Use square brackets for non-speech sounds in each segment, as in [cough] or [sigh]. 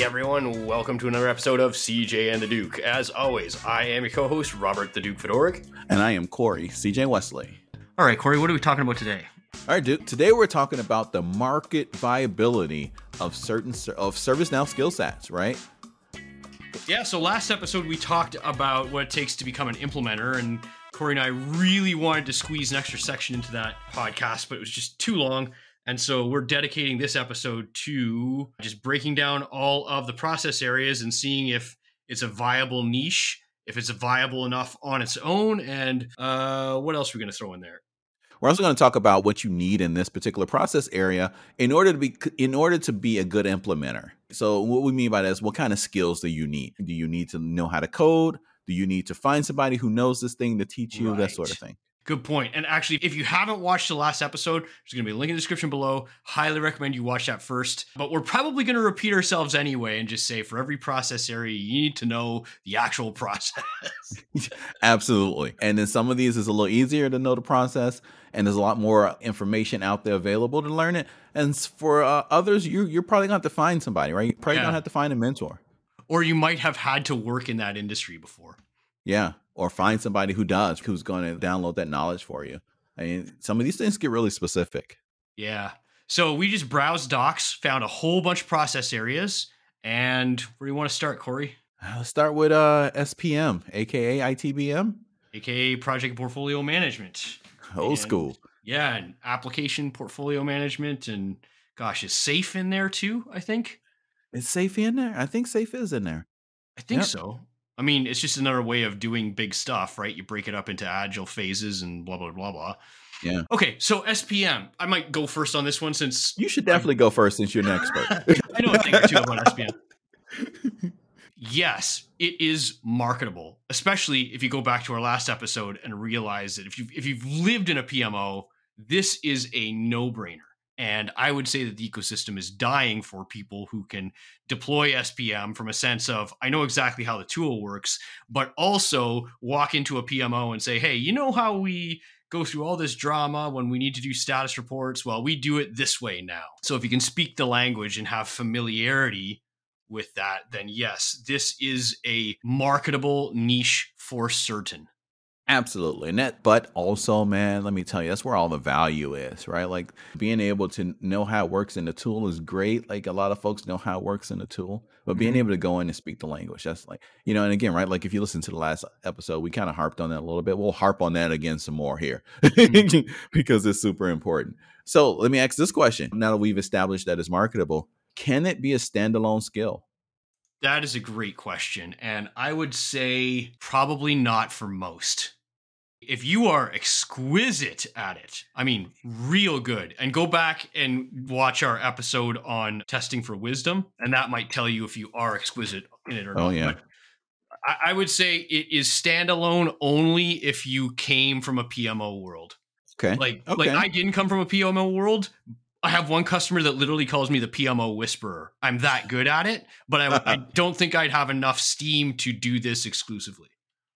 Hey everyone, welcome to another episode of CJ and the Duke. As always, I am your co-host Robert the Duke Fedoric. And I am Corey, CJ Wesley. All right, Corey, what are we talking about today? All right, Duke. Today we're talking about the market viability of certain of ServiceNow skill sets, right? Yeah. So last episode we talked about what it takes to become an implementer, and Corey and I really wanted to squeeze an extra section into that podcast, but it was just too long. And so we're dedicating this episode to just breaking down all of the process areas and seeing if it's a viable niche, if it's viable enough on its own, and uh, what else are we going to throw in there? We're also going to talk about what you need in this particular process area in order to be in order to be a good implementer. So what we mean by that is what kind of skills do you need? Do you need to know how to code? Do you need to find somebody who knows this thing to teach you? Right. That sort of thing. Good point. And actually, if you haven't watched the last episode, there's going to be a link in the description below. Highly recommend you watch that first. But we're probably going to repeat ourselves anyway and just say for every process area, you need to know the actual [laughs] process. [laughs] Absolutely. And then some of these is a little easier to know the process, and there's a lot more information out there available to learn it. And for uh, others, you, you're probably going to have to find somebody, right? You're probably yeah. going to have to find a mentor. Or you might have had to work in that industry before. Yeah or find somebody who does who's going to download that knowledge for you. I mean, some of these things get really specific. Yeah. So we just browsed docs, found a whole bunch of process areas, and where do you want to start, Corey? Uh, let's start with uh, SPM, aka ITBM, aka Project Portfolio Management. Old and, school. Yeah, and application portfolio management, and gosh, is Safe in there too? I think. Is Safe in there? I think Safe is in there. I think yep. so. I mean, it's just another way of doing big stuff, right? You break it up into agile phases and blah blah blah blah. Yeah. Okay, so SPM. I might go first on this one since you should definitely I'm, go first since you're an expert. [laughs] I know a thing or two about SPM. [laughs] yes, it is marketable, especially if you go back to our last episode and realize that if you if you've lived in a PMO, this is a no brainer. And I would say that the ecosystem is dying for people who can deploy SPM from a sense of, I know exactly how the tool works, but also walk into a PMO and say, hey, you know how we go through all this drama when we need to do status reports? Well, we do it this way now. So if you can speak the language and have familiarity with that, then yes, this is a marketable niche for certain. Absolutely. And that, but also, man, let me tell you, that's where all the value is, right? Like being able to know how it works in the tool is great. Like a lot of folks know how it works in the tool, but being mm-hmm. able to go in and speak the language, that's like, you know, and again, right? Like if you listen to the last episode, we kind of harped on that a little bit. We'll harp on that again some more here mm-hmm. [laughs] because it's super important. So let me ask this question. Now that we've established that it's marketable, can it be a standalone skill? That is a great question. And I would say probably not for most if you are exquisite at it, I mean, real good, and go back and watch our episode on testing for wisdom, and that might tell you if you are exquisite in it or oh, not. Yeah. But I, I would say it is standalone only if you came from a PMO world. Okay. Like, okay. like I didn't come from a PMO world. I have one customer that literally calls me the PMO whisperer. I'm that good at it, but I, I [laughs] don't think I'd have enough steam to do this exclusively.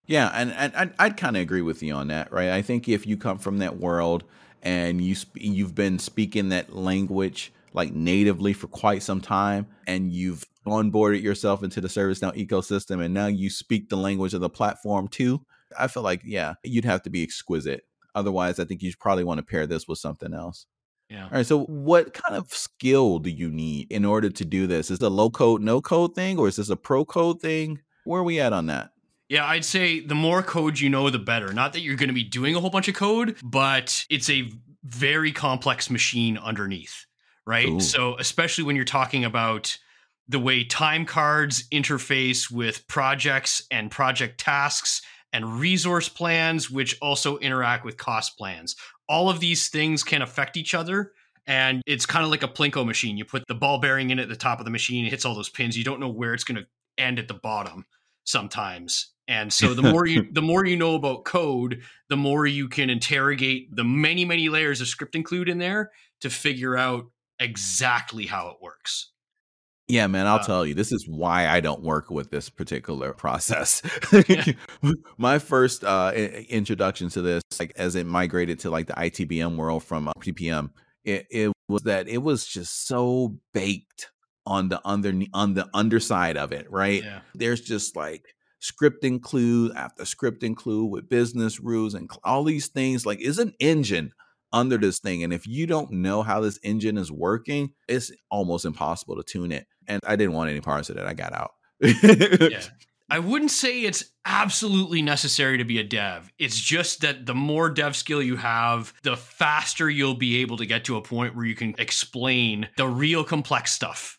Yeah, and, and I'd, I'd kind of agree with you on that, right? I think if you come from that world and you sp- you've been speaking that language like natively for quite some time, and you've onboarded yourself into the ServiceNow ecosystem, and now you speak the language of the platform too, I feel like yeah, you'd have to be exquisite. Otherwise, I think you probably want to pair this with something else. Yeah. All right. So, what kind of skill do you need in order to do this? Is it a low code, no code thing, or is this a pro code thing? Where are we at on that? Yeah, I'd say the more code you know, the better. Not that you're going to be doing a whole bunch of code, but it's a very complex machine underneath, right? Ooh. So, especially when you're talking about the way time cards interface with projects and project tasks and resource plans, which also interact with cost plans. All of these things can affect each other. And it's kind of like a Plinko machine. You put the ball bearing in at the top of the machine, it hits all those pins. You don't know where it's going to end at the bottom sometimes. And so the more you [laughs] the more you know about code, the more you can interrogate the many many layers of script include in there to figure out exactly how it works. Yeah, man, I'll uh, tell you, this is why I don't work with this particular [laughs] process. Yeah. [laughs] My first uh, introduction to this, like as it migrated to like the ITBM world from uh, PPM, it, it was that it was just so baked on the under on the underside of it, right? Yeah. There's just like script include after script include with business rules and all these things. Like, is an engine under this thing, and if you don't know how this engine is working, it's almost impossible to tune it. And I didn't want any parts of it. I got out. yeah. I wouldn't say it's absolutely necessary to be a dev. It's just that the more dev skill you have, the faster you'll be able to get to a point where you can explain the real complex stuff.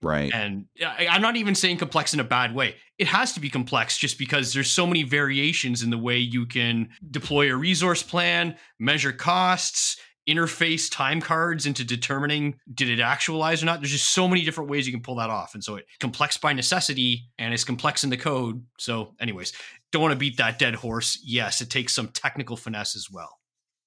Right. And I, I'm not even saying complex in a bad way. It has to be complex just because there's so many variations in the way you can deploy a resource plan, measure costs, interface time cards into determining did it actualize or not. There's just so many different ways you can pull that off. And so it complex by necessity and it's complex in the code. So, anyways, don't want to beat that dead horse. Yes, it takes some technical finesse as well.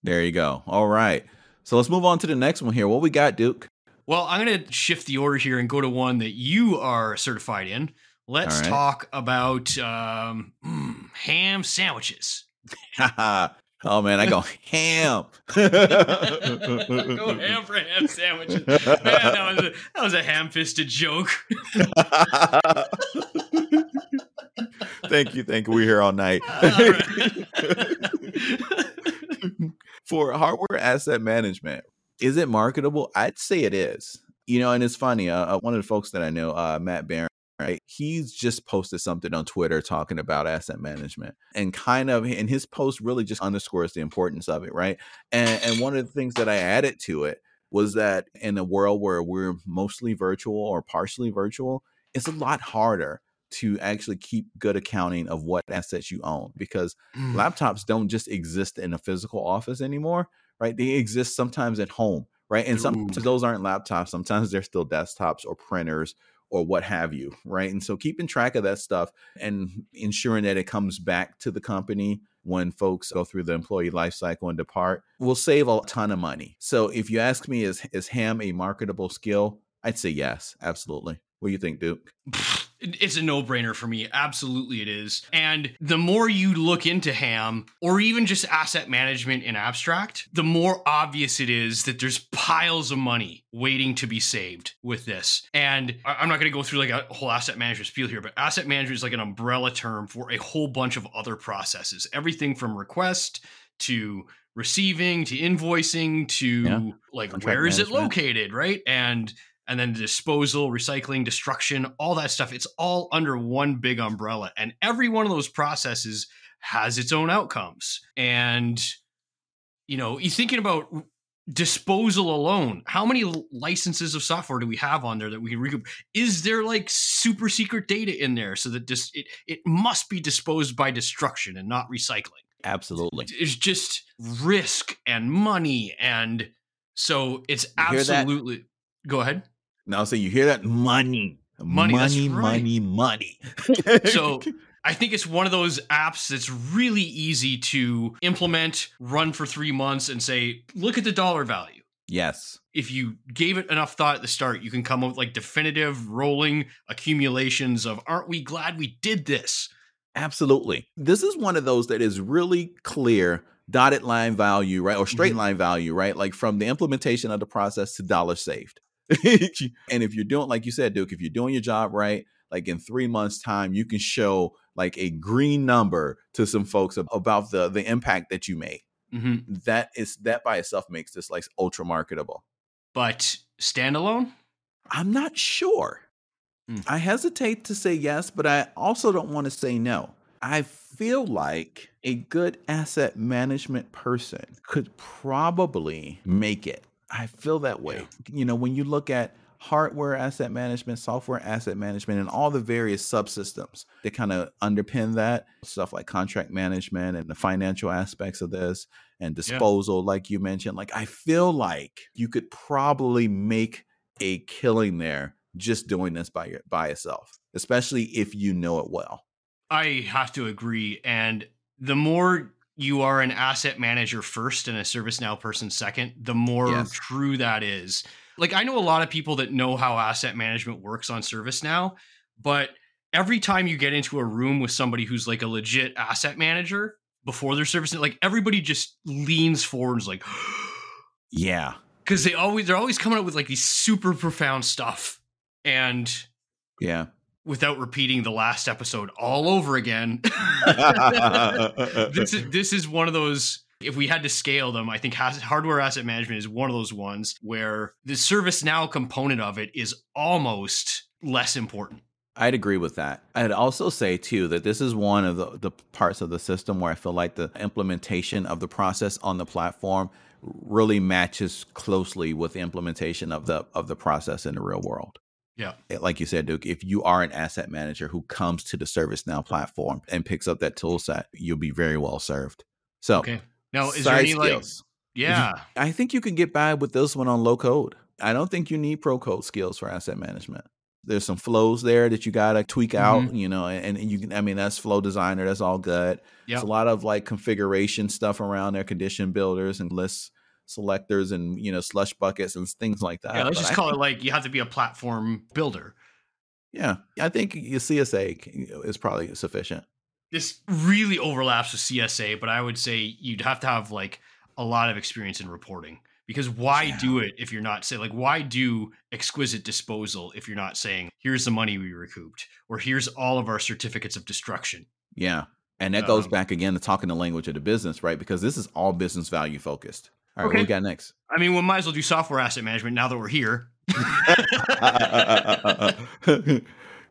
There you go. All right. So let's move on to the next one here. What we got, Duke? Well, I'm going to shift the order here and go to one that you are certified in. Let's right. talk about um, mm, ham sandwiches. [laughs] oh man, I go ham. [laughs] go ham for ham sandwiches. [laughs] Man, that was a, that was a ham-fisted joke. thank you, thank you. We're here all night. for hardware asset management, is it marketable? I'd say it is. You know, and it's funny. Uh, one of the folks that I know, uh, Matt Barron, right? He's just posted something on Twitter talking about asset management, and kind of, and his post really just underscores the importance of it, right? And and one of the things that I added to it was that in a world where we're mostly virtual or partially virtual, it's a lot harder to actually keep good accounting of what assets you own because mm. laptops don't just exist in a physical office anymore right? They exist sometimes at home, right? And sometimes Ooh. those aren't laptops. Sometimes they're still desktops or printers or what have you, right? And so keeping track of that stuff and ensuring that it comes back to the company when folks go through the employee life cycle and depart will save a ton of money. So if you ask me, is is ham a marketable skill? I'd say yes, absolutely. What do you think, Duke? [laughs] It's a no brainer for me. Absolutely, it is. And the more you look into ham or even just asset management in abstract, the more obvious it is that there's piles of money waiting to be saved with this. And I'm not going to go through like a whole asset management spiel here, but asset management is like an umbrella term for a whole bunch of other processes everything from request to receiving to invoicing to yeah. like Contract where is management. it located right and and then disposal, recycling, destruction, all that stuff. It's all under one big umbrella. And every one of those processes has its own outcomes. And, you know, you're thinking about disposal alone. How many licenses of software do we have on there that we can recoup? Is there like super secret data in there so that this it, it must be disposed by destruction and not recycling? Absolutely. It's just risk and money and so it's absolutely go ahead. Now, so you hear that money, money, money, right. money, money. [laughs] so [laughs] I think it's one of those apps that's really easy to implement, run for three months, and say, look at the dollar value. Yes. If you gave it enough thought at the start, you can come up with like definitive rolling accumulations of, aren't we glad we did this? Absolutely. This is one of those that is really clear dotted line value, right? Or straight mm-hmm. line value, right? Like from the implementation of the process to dollar saved. [laughs] and if you're doing, like you said, Duke, if you're doing your job right, like in three months' time, you can show like a green number to some folks about the the impact that you made. Mm-hmm. That is that by itself makes this like ultra marketable. But standalone, I'm not sure. Mm. I hesitate to say yes, but I also don't want to say no. I feel like a good asset management person could probably make it I feel that way. Yeah. You know, when you look at hardware asset management, software asset management, and all the various subsystems that kind of underpin that stuff like contract management and the financial aspects of this and disposal, yeah. like you mentioned, like I feel like you could probably make a killing there just doing this by your, by yourself, especially if you know it well. I have to agree. And the more you are an asset manager first and a ServiceNow person second, the more yes. true that is. Like I know a lot of people that know how asset management works on ServiceNow, but every time you get into a room with somebody who's like a legit asset manager before their service, like everybody just leans forward and is like, [gasps] yeah, because they always they're always coming up with like these super profound stuff And yeah. Without repeating the last episode all over again, [laughs] this is this is one of those if we had to scale them, I think hardware asset management is one of those ones where the ServiceNow component of it is almost less important. I'd agree with that. I'd also say too that this is one of the, the parts of the system where I feel like the implementation of the process on the platform really matches closely with the implementation of the of the process in the real world. Yeah. Like you said, Duke, if you are an asset manager who comes to the ServiceNow platform and picks up that tool set, you'll be very well served. So okay. Now, is there any skills. like, yeah, I think you can get by with this one on low code. I don't think you need pro code skills for asset management. There's some flows there that you gotta tweak out, mm-hmm. you know, and, and you can. I mean, that's Flow Designer. That's all good. Yeah, a lot of like configuration stuff around there, condition builders and list selectors, and you know, slush buckets and things like that. Yeah, let's but just I call think, it like you have to be a platform builder. Yeah, I think your CSA is probably sufficient this really overlaps with CSA, but I would say you'd have to have like a lot of experience in reporting because why yeah. do it if you're not say like why do exquisite disposal if you're not saying here's the money we recouped or here's all of our certificates of destruction yeah and that um, goes back again to talking the language of the business right because this is all business value focused all right okay. what we got next i mean we might as well do software asset management now that we're here [laughs]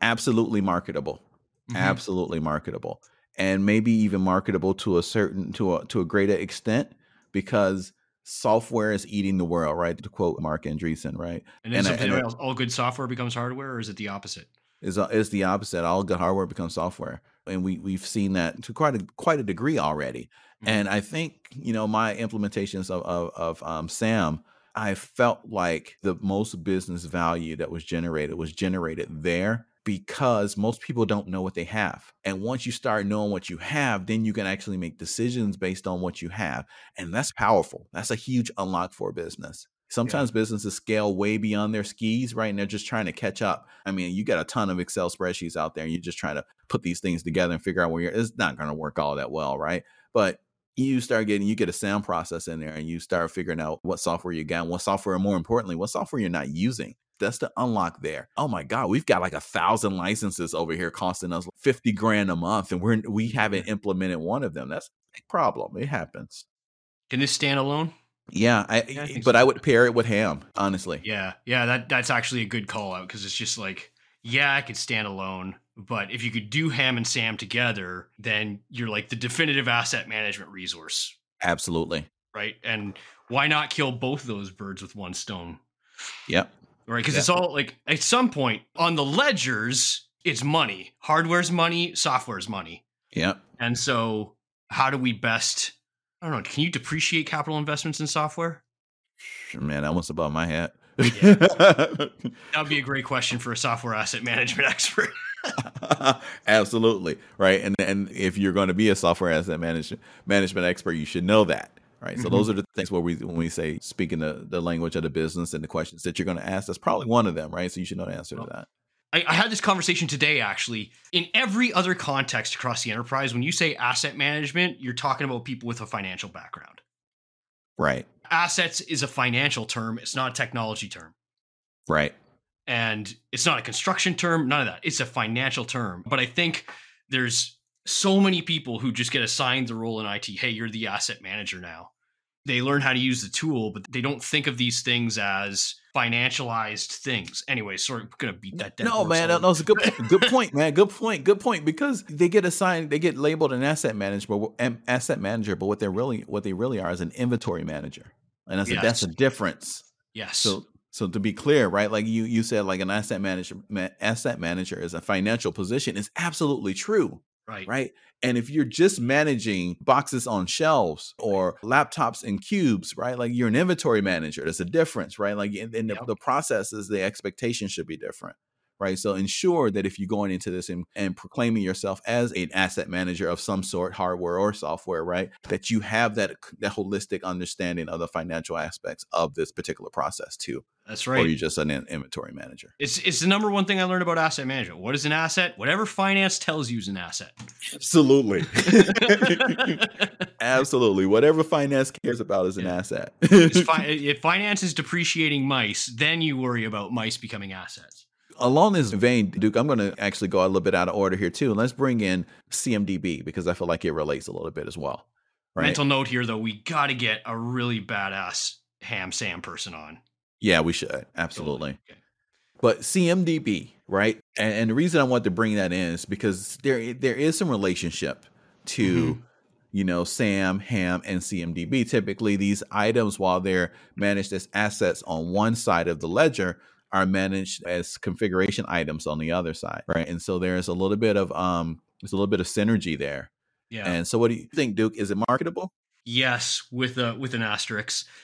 absolutely marketable mm-hmm. absolutely marketable and maybe even marketable to a certain to a to a greater extent because software is eating the world, right? To quote Marc Andreessen, right? And, and, and it, all good software becomes hardware, or is it the opposite? Is is the opposite? All good hardware becomes software, and we we've seen that to quite a quite a degree already. Mm-hmm. And I think you know my implementations of of, of um, SAM. I felt like the most business value that was generated was generated there because most people don't know what they have. And once you start knowing what you have, then you can actually make decisions based on what you have. And that's powerful. That's a huge unlock for a business. Sometimes yeah. businesses scale way beyond their skis, right? And they're just trying to catch up. I mean, you got a ton of Excel spreadsheets out there and you're just trying to put these things together and figure out where you're, it's not going to work all that well, right? But you start getting you get a sound process in there and you start figuring out what software you got what software more importantly what software you're not using that's the unlock there. Oh my God, we've got like a thousand licenses over here costing us 50 grand a month, and we're we haven't implemented one of them. That's a big problem. It happens. Can this stand alone? Yeah, I, yeah, I eh, but so. I would pair it with ham, honestly. Yeah, yeah, that that's actually a good call out because it's just like, yeah, I could stand alone, but if you could do ham and sam together, then you're like the definitive asset management resource. Absolutely. Right, and why not kill both of those birds with one stone? Yep right? Because it's all like at some point on the ledgers, it's money. Hardware's money, software's money. Yep. And so, how do we best? I don't know. Can you depreciate capital investments in software? Man, that was above my head. Yeah. [laughs] that would be a great question for a software asset management [laughs] expert. [laughs] Absolutely right, and and if you're going to be a software asset management management expert, you should know that right? Mm-hmm. So those are the things where we when we say speaking the, the language of the business and the questions that you're going to ask, that's probably one of them, right? So you should know the answer well, to that. I, I, had this conversation today actually. In every other context across the enterprise, when you say asset management, you're talking about people with a financial background. Right. Assets is a financial term, it's not a technology term. Right. And it's not a construction term, none of that. It's a financial term. But I think there's so many people who just get assigned the role in IT. Hey, you're the asset manager now. They learn how to use the tool, but they don't think of these things as financialized things. Anyway, sorry, I'm gonna beat that dead. No, man, no, it's a good, [laughs] good point, man. Good point, good point. Because they get assigned, they get labeled an asset manager, but asset manager, but what they're really, what they really are is an inventory manager, and that's yes. a, that's a difference. Yes. So so to be clear, right? Like you you said, like an asset manager, asset manager is a financial position. Is absolutely true. Right. Right. And if you're just managing boxes on shelves or laptops and cubes, right? Like you're an inventory manager. There's a difference, right? Like in, in the, yep. the processes, the expectation should be different right? So ensure that if you're going into this and, and proclaiming yourself as an asset manager of some sort, hardware or software, right, that you have that that holistic understanding of the financial aspects of this particular process too. That's right. Or you're just an inventory manager. It's it's the number one thing I learned about asset management. What is an asset? Whatever finance tells you is an asset. Absolutely. [laughs] Absolutely. Whatever finance cares about is an yeah. asset. if finance is depreciating mice, then you worry about mice becoming assets along this vein, Duke, I'm going to actually go a little bit out of order here too. Let's bring in CMDB because I feel like it relates a little bit as well. Right? Mental note here, though, we got to get a really badass ham Sam person on. Yeah, we should absolutely. Okay. But CMDB, right? And, and, the reason I want to bring that in is because there there is some relationship to. Mm-hmm you know, SAM, HAM, and CMDB. Typically, these items, while they're managed as assets on one side of the ledger, are managed as configuration items on the other side, right? And so there's a little bit of um, there's a little bit of synergy there. Yeah. And so, what do you think, Duke? Is it marketable? Yes, with a with an asterisk. [laughs]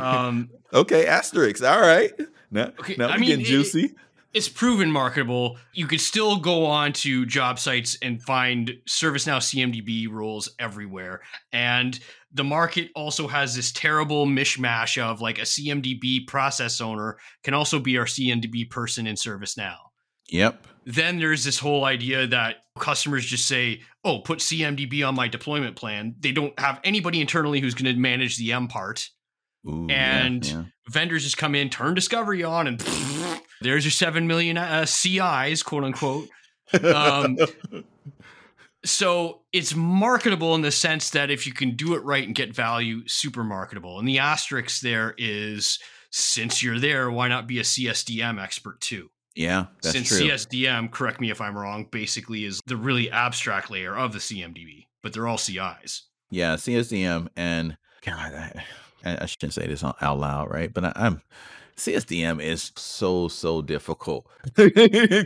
Um, okay, asterisk. All right. Now, okay, now I mean, getting juicy. It, it's proven marketable. You could still go on to job sites and find ServiceNow CMDB roles everywhere. And the market also has this terrible mishmash of like a CMDB process owner can also be our CMDB person in ServiceNow. Yep. Then there's this whole idea that customers just say, oh, put CMDB on my deployment plan. They don't have anybody internally who's going to manage the M part. Ooh, and yeah, yeah. vendors just come in, turn discovery on, and [laughs] there's your 7 million uh, CIs, quote unquote. Um, so it's marketable in the sense that if you can do it right and get value, super marketable. And the asterisk there is since you're there, why not be a CSDM expert too? Yeah, Since true. CSDM, correct me if I'm wrong, basically is the really abstract layer of the CMDB, but they're all CIs. Yeah, CSDM and God, I, I shouldn't say this out loud, right? But I, I'm CSDM is so so difficult. yeah.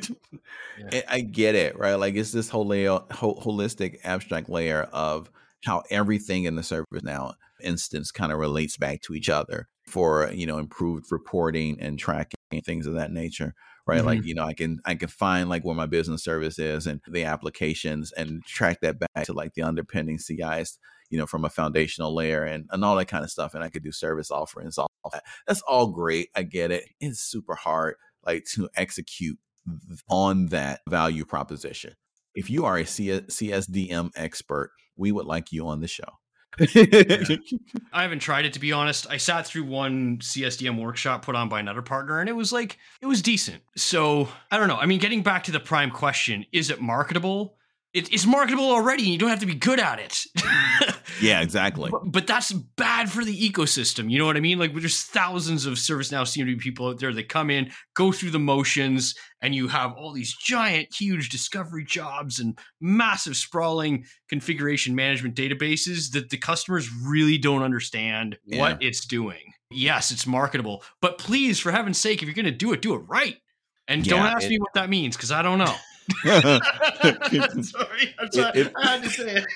I get it, right? Like it's this whole layer, whole, holistic abstract layer of how everything in the ServiceNow instance kind of relates back to each other for you know improved reporting and tracking and things of that nature right mm-hmm. like you know i can i can find like where my business service is and the applications and track that back to like the underpinning cis you know, from a foundational layer and, and all that kind of stuff. And I could do service offerings, all that. That's all great. I get it. It's super hard, like to execute on that value proposition. If you are a CSDM uh, expert, we would like you on the show. yeah. [laughs] I haven't tried it to be honest. I sat through one CSDM workshop put on by another partner and it was like it was decent. So, I don't know. I mean, getting back to the prime question, is it marketable? It, it's marketable already and you don't have to be good at it. [laughs] yeah, exactly. But, but, that's bad for the ecosystem. You know what I mean? Like there's thousands of ServiceNow CMDB people out there that come in, go through the motions, and you have all these giant, huge discovery jobs and massive sprawling configuration management databases that the customers really don't understand yeah. what it's doing. Yes, it's marketable, but please, for heaven's sake, if you're going to do it, do it right. And yeah, don't ask it, me what that means because I don't know. [laughs] sorry, I'm sorry. It, I had to say it.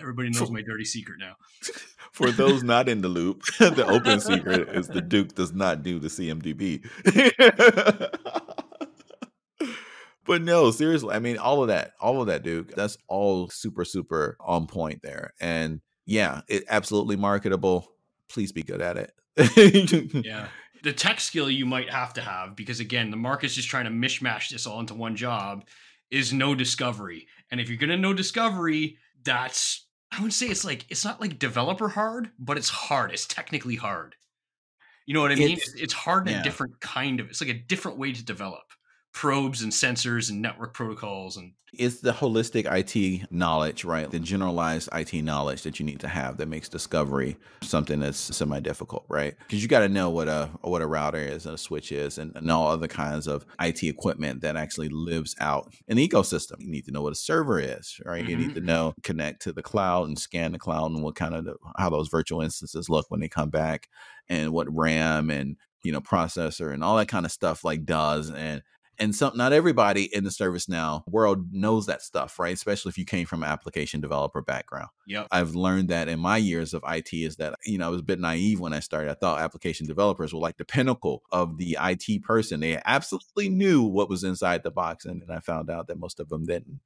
Everybody knows my dirty secret now. For those not in the loop, [laughs] the open secret is the Duke does not do the CMDB. [laughs] but no, seriously, I mean, all of that, all of that, Duke, that's all super, super on point there. And yeah, it absolutely marketable. Please be good at it. yeah. The tech skill you might have to have because again the market's just trying to mishmash this all into one job is know discovery. And if you're going to know discovery that's i would say it's like it's not like developer hard but it's hard. It's technically hard. You know what i mean? It's, it's hard in yeah. a different kind of it's like a different way to develop probes and sensors and network protocols and it's the holistic IT knowledge, right? The generalized IT knowledge that you need to have that makes discovery something that's semi difficult, right? Because you got to know what a what a router is and a switch is and, and all other kinds of IT equipment that actually lives out in the ecosystem. You need to know what a server is, right? Mm-hmm. You need mm-hmm. to know connect to the cloud and scan the cloud and what kind of the, how those virtual instances look when they come back and what RAM and you know processor and all that kind of stuff like does and and some not everybody in the ServiceNow world knows that stuff, right? Especially if you came from an application developer background. Yeah. I've learned that in my years of IT is that, you know, I was a bit naive when I started. I thought application developers were like the pinnacle of the IT person. They absolutely knew what was inside the box. And then I found out that most of them didn't.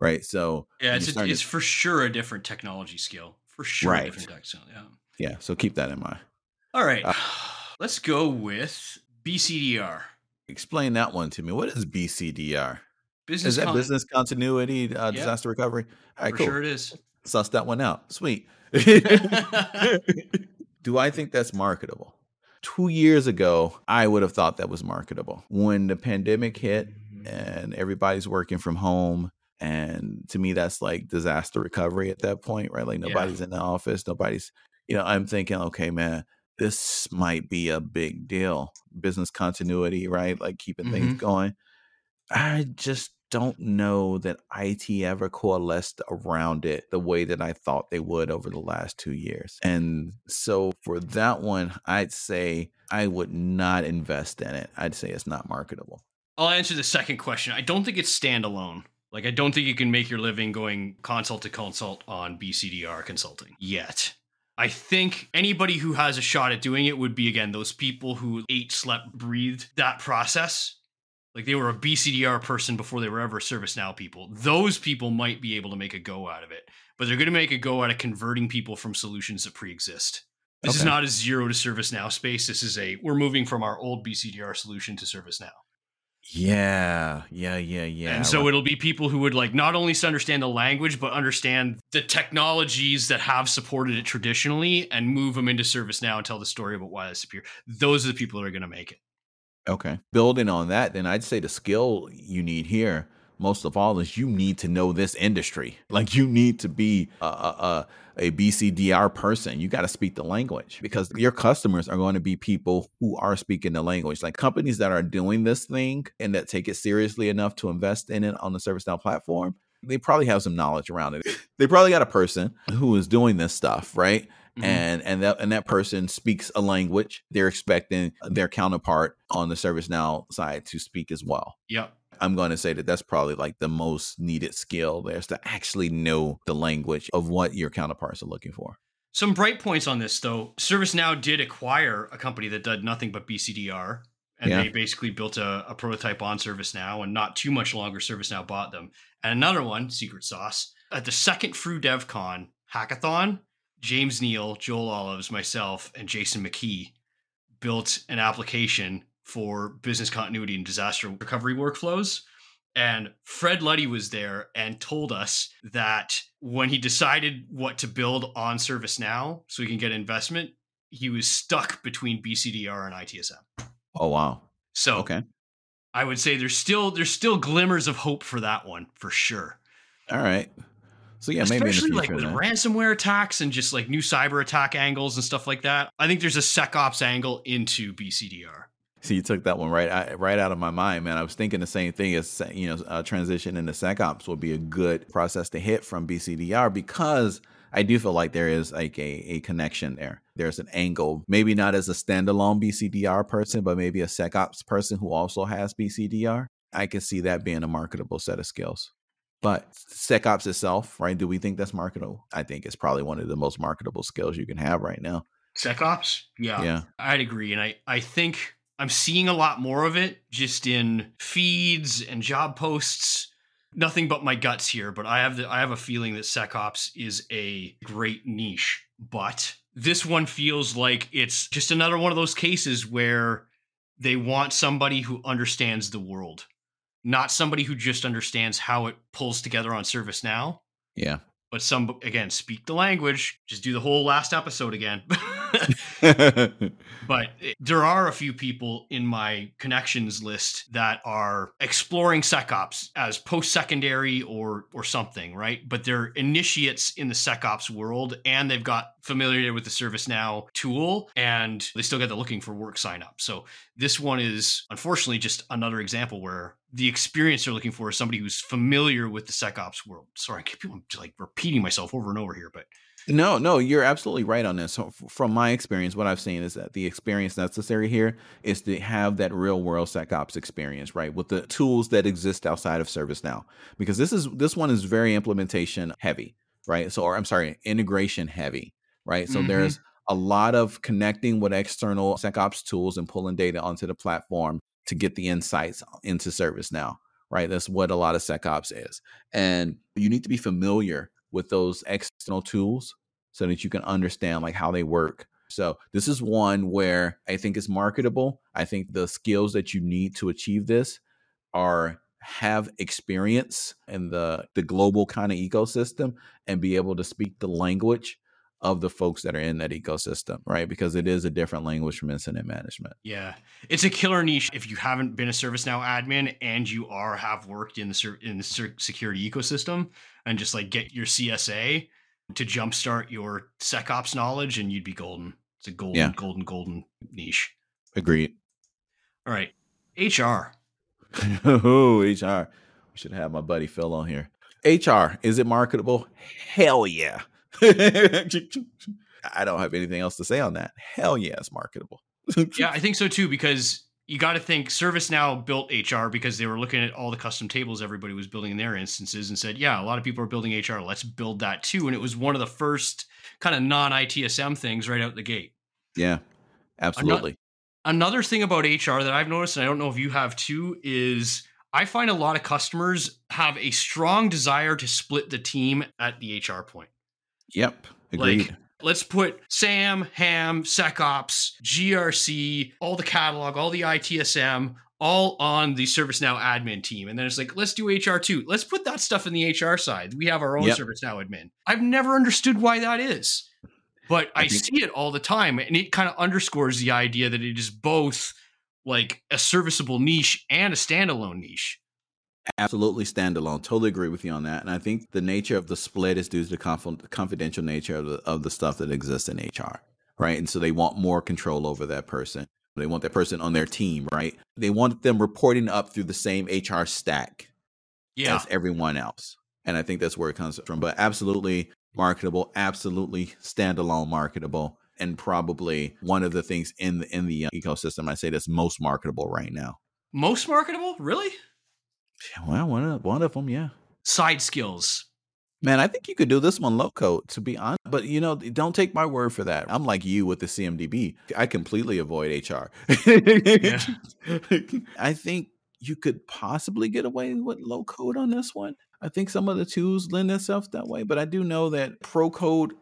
Right. So yeah, it's, a, it's to, for sure a different technology skill. For sure. Right. different tech skill. Yeah. Yeah. So keep that in mind. All right. Uh, [sighs] Let's go with BCDR. Explain that one to me. What is BCDR? Business is that con- business continuity uh, disaster recovery? All right, cool. Sure, it is. Suss that one out. Sweet. [laughs] [laughs] Do I think that's marketable? Two years ago, I would have thought that was marketable. When the pandemic hit mm-hmm. and everybody's working from home, and to me, that's like disaster recovery at that point, right? Like nobody's yeah. in the office, nobody's, you know, I'm thinking, okay, man, this might be a big deal. Business continuity, right? Like keeping mm-hmm. things going. I just don't know that IT ever coalesced around it the way that I thought they would over the last two years. And so for that one, I'd say I would not invest in it. I'd say it's not marketable. I'll answer the second question. I don't think it's standalone. Like, I don't think you can make your living going consult to consult on BCDR consulting yet. I think anybody who has a shot at doing it would be, again, those people who ate, slept, breathed that process like they were a BCDR person before they were ever ServiceNow people. Those people might be able to make a go out of it, but they're going to make a go out of converting people from solutions that pre-exist. This okay. is not a zero to ServiceNow space. This is a we're moving from our old BCDR solution to ServiceNow. Yeah, yeah, yeah, yeah. And so it'll be people who would like not only understand the language, but understand the technologies that have supported it traditionally and move them into ServiceNow and tell the story about why that's superior. Those are the people that are going to make it. Okay. Building on that, then I'd say the skill you need here most of all is you need to know this industry. Like you need to be a, a, a BCDR person. You got to speak the language because your customers are going to be people who are speaking the language. Like companies that are doing this thing and that take it seriously enough to invest in it on the ServiceNow platform, they probably have some knowledge around it. [laughs] They probably got a person who is doing this stuff, right? Mm-hmm. And and that and that person speaks a language. They're expecting their counterpart on the ServiceNow side to speak as well. Yep. I'm going to say that that's probably like the most needed skill there's to actually know the language of what your counterparts are looking for. Some bright points on this though. ServiceNow did acquire a company that did nothing but BCDR. And yeah. they basically built a, a prototype on ServiceNow, and not too much longer, ServiceNow bought them. And another one, Secret Sauce, at the second Fru DevCon hackathon, James Neal, Joel Olives, myself, and Jason McKee built an application for business continuity and disaster recovery workflows. And Fred Luddy was there and told us that when he decided what to build on ServiceNow so he can get investment, he was stuck between BCDR and ITSM. Oh wow. So okay. I would say there's still there's still glimmers of hope for that one for sure. All right. So yeah, especially like with ransomware attacks and just like new cyber attack angles and stuff like that. I think there's a SecOps angle into BCDR. So you took that one right right out of my mind, man. I was thinking the same thing as you know, uh, transition into SecOps would be a good process to hit from BCDR because I do feel like there is like a, a connection there. There's an angle, maybe not as a standalone BCDR person, but maybe a SecOps person who also has BCDR. I can see that being a marketable set of skills. But SecOps itself, right? Do we think that's marketable? I think it's probably one of the most marketable skills you can have right now. SecOps? Yeah. Yeah. I'd agree. And I, I think I'm seeing a lot more of it just in feeds and job posts. Nothing but my guts here, but I have the, I have a feeling that SecOps is a great niche. But this one feels like it's just another one of those cases where they want somebody who understands the world not somebody who just understands how it pulls together on ServiceNow. Yeah. But some again speak the language. Just do the whole last episode again. [laughs] [laughs] but there are a few people in my connections list that are exploring SecOps as post-secondary or or something, right? But they're initiates in the SecOps world, and they've got familiar with the ServiceNow tool, and they still get the looking for work sign up. So this one is unfortunately just another example where the experience they're looking for is somebody who's familiar with the SecOps world. Sorry, I keep like repeating myself over and over here, but no, no, you're absolutely right on this. So from my experience, what I've seen is that the experience necessary here is to have that real world SecOps experience, right? With the tools that exist outside of ServiceNow. Because this is this one is very implementation heavy, right? So or I'm sorry, integration heavy, right? So mm-hmm. there's a lot of connecting with external SecOps tools and pulling data onto the platform to get the insights into ServiceNow, right? That's what a lot of SecOps is. And you need to be familiar with those tools so that you can understand like how they work. So this is one where I think is marketable. I think the skills that you need to achieve this are have experience in the the global kind of ecosystem and be able to speak the language of the folks that are in that ecosystem, right? Because it is a different language from incident management. Yeah, it's a killer niche if you haven't been a ServiceNow admin and you are have worked in the in the security ecosystem and just like get your CSA to jumpstart your SecOps knowledge, and you'd be golden. It's a golden, yeah. golden, golden niche. Agreed. All right, HR. [laughs] oh, HR. We should have my buddy Phil on here. HR, is it marketable? Hell yeah. [laughs] I don't have anything else to say on that. Hell yeah, it's marketable. [laughs] yeah, I think so too, because you got to think ServiceNow built HR because they were looking at all the custom tables everybody was building in their instances and said, yeah, a lot of people are building HR. Let's build that too. And it was one of the first kind of non ITSM things right out the gate. Yeah, absolutely. Another thing about HR that I've noticed, and I don't know if you have too, is I find a lot of customers have a strong desire to split the team at the HR point. Yep. Agreed. Like, let's put SAM, HAM, SecOps, GRC, all the catalog, all the ITSM, all on the ServiceNow admin team. And then it's like, let's do HR too. Let's put that stuff in the HR side. We have our own yep. ServiceNow admin. I've never understood why that is. But I, I see it all the time. And it kind of underscores the idea that it is both like a serviceable niche and a standalone niche. Absolutely standalone. Totally agree with you on that. And I think the nature of the split is due to the conf- confidential nature of the, of the stuff that exists in HR, right? And so they want more control over that person. They want that person on their team, right? They want them reporting up through the same HR stack yeah. as everyone else. And I think that's where it comes from. But absolutely marketable, absolutely standalone marketable, and probably one of the things in the in the uh, ecosystem I say that's most marketable right now. Most marketable, really? Yeah, well, one of one of them, yeah. Side skills. Man, I think you could do this one low code, to be honest. But you know, don't take my word for that. I'm like you with the CMDB. I completely avoid HR. [laughs] I think you could possibly get away with low code on this one. I think some of the tools lend themselves that way, but I do know that pro code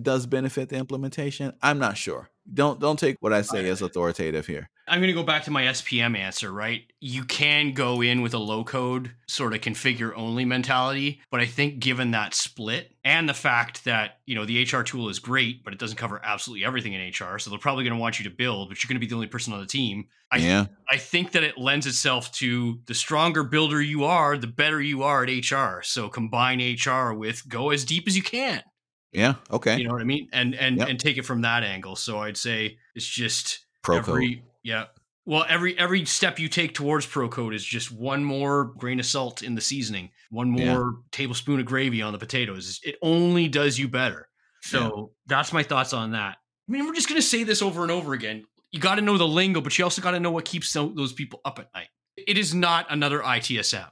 does benefit the implementation. I'm not sure. Don't don't take what I say as authoritative here. I'm going to go back to my SPM answer, right? You can go in with a low code sort of configure only mentality, but I think given that split and the fact that, you know, the HR tool is great, but it doesn't cover absolutely everything in HR, so they're probably going to want you to build, but you're going to be the only person on the team. I yeah. I think that it lends itself to the stronger builder you are, the better you are at HR. So combine HR with go as deep as you can. Yeah. Okay. You know what I mean? And and yep. and take it from that angle. So I'd say it's just pro every, code. Yeah. Well, every every step you take towards pro code is just one more grain of salt in the seasoning, one more yeah. tablespoon of gravy on the potatoes. It only does you better. So yeah. that's my thoughts on that. I mean, we're just gonna say this over and over again. You got to know the lingo, but you also got to know what keeps those people up at night. It is not another ITSM.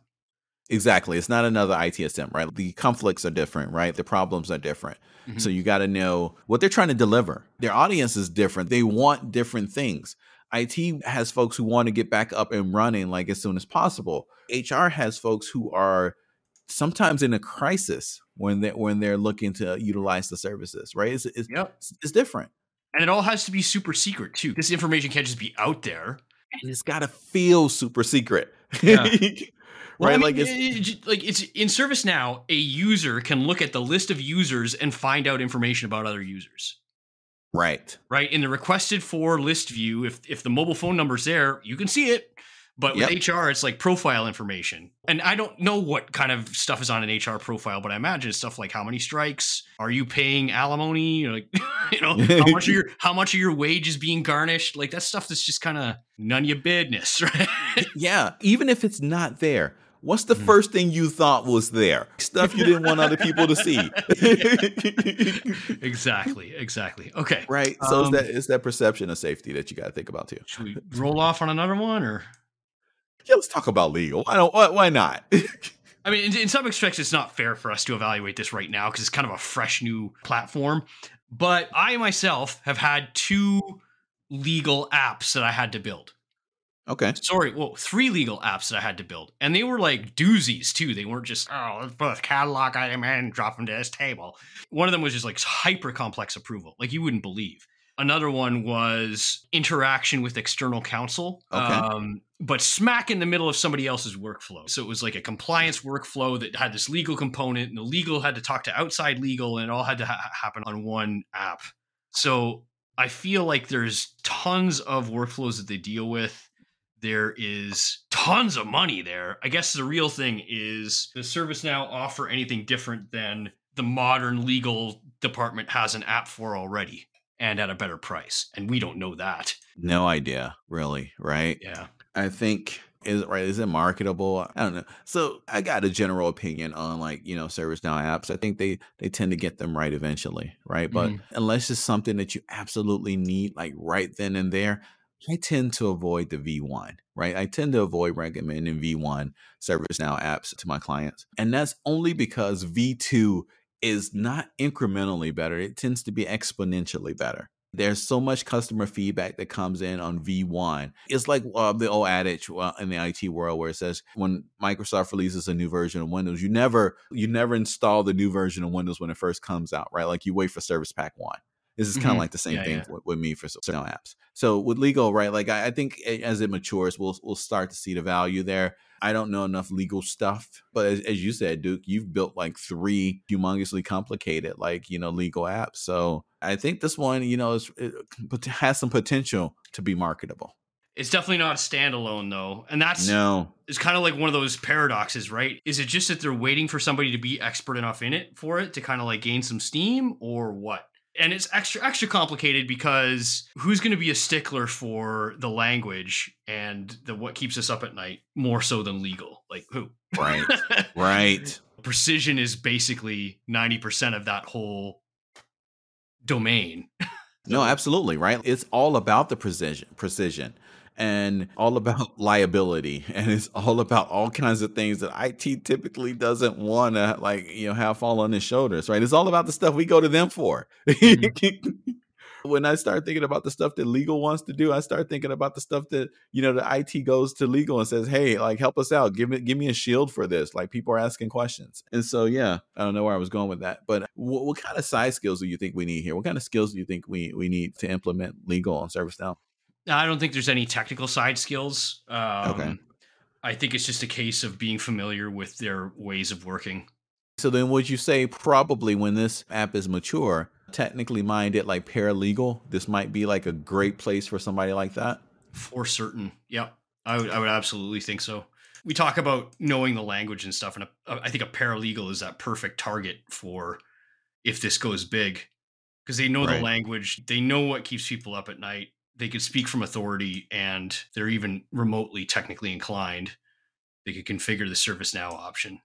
Exactly. It's not another ITSM, right? The conflicts are different, right? The problems are different. Mm-hmm. So you got to know what they're trying to deliver. Their audience is different. They want different things. IT has folks who want to get back up and running like as soon as possible. HR has folks who are sometimes in a crisis when they when they're looking to utilize the services, right? It's it's, yep. it's, it's different. And it all has to be super secret too. This information can't just be out there. And it's got to feel super secret. Yeah. [laughs] Well, right? I mean, like, it's, eh, eh, like it's in ServiceNow, a user can look at the list of users and find out information about other users. Right. Right. In the requested for list view, if if the mobile phone number's there, you can see it. But with yep. HR, it's like profile information. And I don't know what kind of stuff is on an HR profile, but I imagine stuff like how many strikes, are you paying alimony? [laughs] Like, you know, how much of your [laughs] how much of your wage is being garnished? Like that stuff that's just kind of none of your business, [laughs] right? yeah. Even if it's not there, What's the mm. first thing you thought was there? Stuff you didn't want other people to see. [laughs] exactly. Exactly. Okay. Right. So um, it's that it's that perception of safety that you got to think about too. Should we roll off on another one or? Yeah, let's talk about legal. I don't. Why, why not? I mean, in, in some respects, it's not fair for us to evaluate this right now because it's kind of a fresh new platform. But I myself have had two legal apps that I had to build. Okay. Sorry, well, three legal apps that I had to build. And they were like doozies too. They weren't just, oh, let's put a catalog item in, drop them to this table. One of them was just like hyper complex approval, like you wouldn't believe. Another one was interaction with external counsel. Okay. Um, but smack in the middle of somebody else's workflow. So it was like a compliance workflow that had this legal component, and the legal had to talk to outside legal, and it all had to ha- happen on one app. So I feel like there's tons of workflows that they deal with. There is tons of money there. I guess the real thing is does ServiceNow offer anything different than the modern legal department has an app for already and at a better price? And we don't know that. No idea, really, right? Yeah. I think is it right. Is it marketable? I don't know. So I got a general opinion on like you know ServiceNow apps. I think they they tend to get them right eventually, right? But Mhm. unless it's something that you absolutely need, like right then and there, I tend to avoid the V1, right? I tend to avoid recommending V1 ServiceNow apps to my clients, and that's only because V2 is not incrementally better. It tends to be exponentially better. There's so much customer feedback that comes in on V1. It's like uh, the old adage uh, in the IT world where it says when Microsoft releases a new version of Windows, you never you never install the new version of Windows when it first comes out, right? Like you wait for Service Pack 1. This is kind of Mhm. like the same Yeah, thing yeah. With, with me for certain apps. So with legal, right? Like I, I think as it matures, we'll we'll start to see the value there. I don't know enough legal stuff, but as, as you said, Duke, you've built like three humongously complicated, like you know, legal apps. So I think this one, you know, is it has some potential to be marketable. It's definitely not standalone though. And that's No, it's kind of like one of those paradoxes, right? Is it just that they're waiting for somebody to be expert enough in it for it to kind of like gain some steam or what? And it's extra extra complicated because who's going to be a stickler for the language and the what keeps us up at night more so than legal? Like who? right, [laughs] right. Precision is basically 90% of that whole domain. No, absolutely, right? It's all about the precision, precision and all about [laughs] liability and it's all about all kinds of things that IT typically doesn't want to like, you know, have fall on his shoulders, right? It's all about the stuff we go to them for. Mm-hmm. [laughs] when I start thinking about the stuff that legal wants to do, I start thinking about the stuff that, you know, the IT goes to legal and says, "Hey, like help us out. Give me give me a shield for this." Like people are asking questions. And so, yeah, I don't know where I was going with that, but what, what kind of side skills do you think we need here? What kind of skills do you think we we need to implement legal on ServiceNow? I don't think there's any technical side skills. Um, Okay. I think it's just a case of being familiar with their ways of working. So then would you say probably when this app is mature, technically minded like paralegal, this might be like a great place for somebody like that? For certain. Yeah. I would, I would absolutely think so. We talk about knowing the language and stuff, and a, I think a paralegal is that perfect target for if this goes big because they know Right. the language, they know what keeps people up at night, they could speak from authority, and they're even remotely technically inclined. They could configure the ServiceNow option.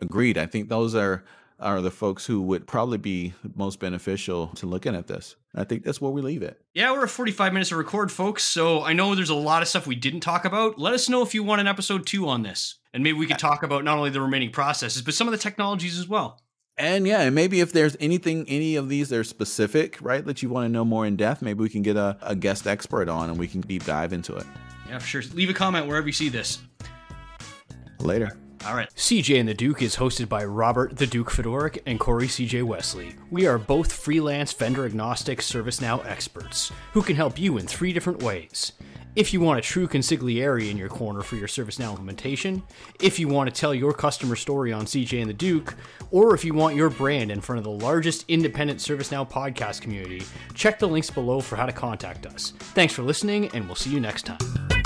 Agreed. I think those are are the folks who would probably be most beneficial to looking at this. I think that's where we leave it. Yeah, we're at 45 minutes to record, folks. So I know there's a lot of stuff we didn't talk about. Let us know if you want an episode two on this. And maybe we could talk about not only the remaining processes, but some of the technologies as well. And yeah, and maybe if there's anything, any of these that are specific, right, that you want to know more in depth, maybe we can get a, a guest expert on and we can deep dive into it. Yeah, for sure. Leave a comment wherever you see this. Later. All right. CJ and the Duke is hosted by Robert the Duke Fedoruk and Corey CJ Wesley. We are both freelance vendor agnostic ServiceNow experts who can help you in three different ways. If you want a true consigliere in your corner for your ServiceNow implementation, if you want to tell your customer story on CJ and the Duke, or if you want your brand in front of the largest independent ServiceNow podcast community, check the links below for how to contact us. Thanks for listening, and we'll see you next time.